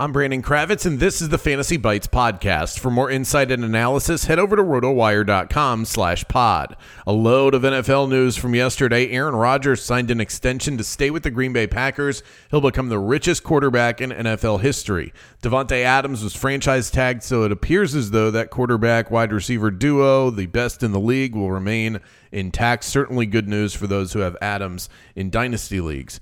I'm Brandon Kravitz, and this is the Fantasy Bites podcast. For more insight and analysis, head over to rotowire.com slash pod. A load of NFL news from yesterday. Aaron Rodgers signed an extension to stay with the Green Bay Packers. He'll become the richest quarterback in NFL history. Davante Adams was franchise tagged, so it appears as though that quarterback wide receiver duo, the best in the league, will remain intact. Certainly good news for those who have Adams in dynasty leagues.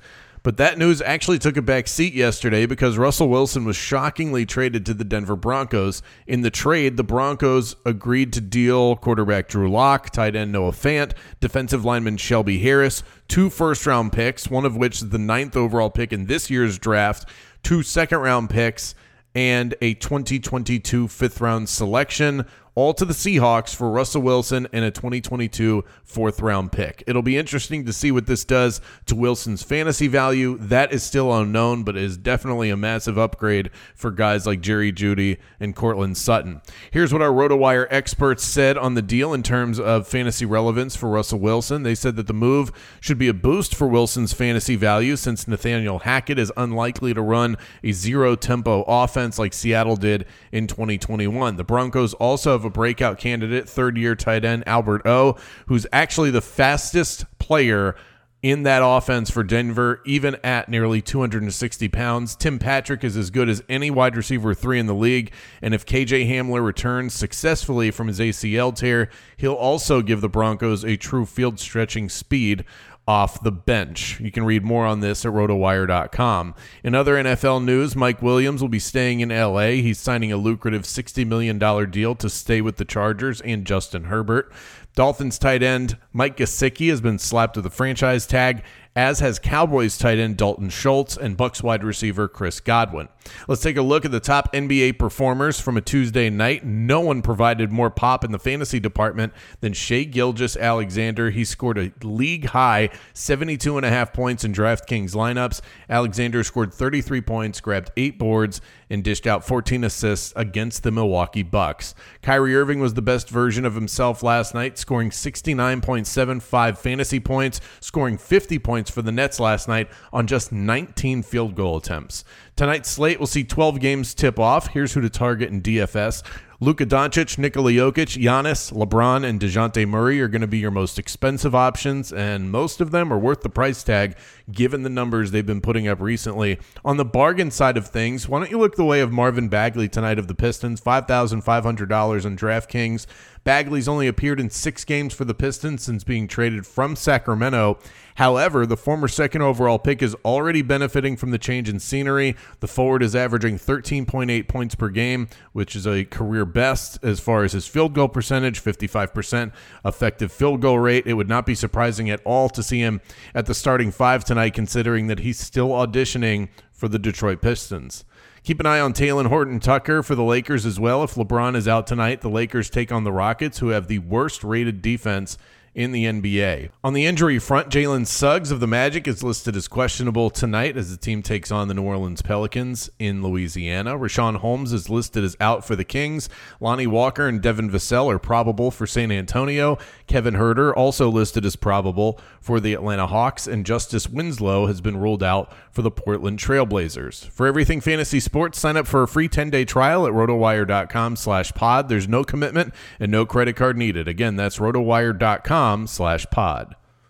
But that news actually took a back seat yesterday because Russell Wilson was shockingly traded to the Denver Broncos. In the trade, the Broncos agreed to deal quarterback Drew Lock, tight end Noah Fant, defensive lineman Shelby Harris, two first round picks, one of which is the ninth overall pick in this year's draft, two second round picks, and a 2022 fifth round selection all to the Seahawks for Russell Wilson and a 2022 fourth round pick. It'll be interesting to see what this does to Wilson's fantasy value. That is still unknown, but is definitely a massive upgrade for guys like Jerry Jeudy and Courtland Sutton. Here's what our RotoWire experts said on the deal in terms of fantasy relevance for Russell Wilson. They said that the move should be a boost for Wilson's fantasy value since Nathaniel Hackett is unlikely to run a zero tempo offense like Seattle did in 2021. The Broncos also have a breakout candidate, third year tight end Albert O, who's actually the fastest player in that offense for Denver, even at nearly 260 pounds. Tim Patrick is as good as any wide receiver three in the league. And if KJ Hamler returns successfully from his ACL tear, he'll also give the Broncos a true field stretching speed off the bench. You can read more on this at rotowire.com. In other NFL news, Mike Williams will be staying in LA. He's signing a lucrative $60 million deal to stay with the Chargers and Justin Herbert. Dolphins tight end Mike Gesicki has been slapped with a franchise tag as has Cowboys tight end Dalton Schultz and Bucs wide receiver Chris Godwin. Let's take a look at the top NBA performers from a Tuesday night. No one provided more pop in the fantasy department than Shai Gilgeous Alexander. He scored a league high 72 and a half points in DraftKings lineups. Alexander scored 33 points, grabbed 8 boards, and dished out 14 assists against the Milwaukee Bucks. Kyrie Irving was the best version of himself last night, scoring 69.75 fantasy points, scoring 50 points for the Nets last night on just 19 field goal attempts. Tonight's slate will see 12 games tip off. Here's who to target in DFS. Luka Doncic, Nikola Jokic, Giannis, LeBron, and Dejounte Murray are going to be your most expensive options, and most of them are worth the price tag given the numbers they've been putting up recently. On the bargain side of things, why don't you look the way of Marvin Bagley tonight of the Pistons? $5,500 on DraftKings. Bagley's only appeared in six games for the Pistons since being traded from Sacramento. However, the former second overall pick is already benefiting from the change in scenery. The forward is averaging 13.8 points per game, which is a career best as far as his field goal percentage 55% effective field goal rate. It would not be surprising at all to see him at the starting five tonight, considering that he's still auditioning for the Detroit Pistons. Keep an eye on Talen Horton Tucker for the Lakers as well. If LeBron is out tonight, the Lakers take on the Rockets, who have the worst rated defense in the NBA. On the injury front, Jalen Suggs of the Magic is listed as questionable tonight as the team takes on the New Orleans Pelicans in Louisiana. Richaun Holmes is listed as out for the Kings. Lonnie Walker and Devin Vassell are probable for San Antonio. Kevin Huerter also listed as probable for the Atlanta Hawks, and Justice Winslow has been ruled out for the Portland Trailblazers. For everything fantasy sports, sign up for a free 10-day trial at rotowire.com slash pod. There's no commitment and no credit card needed. Again, that's rotowire.com slash pod.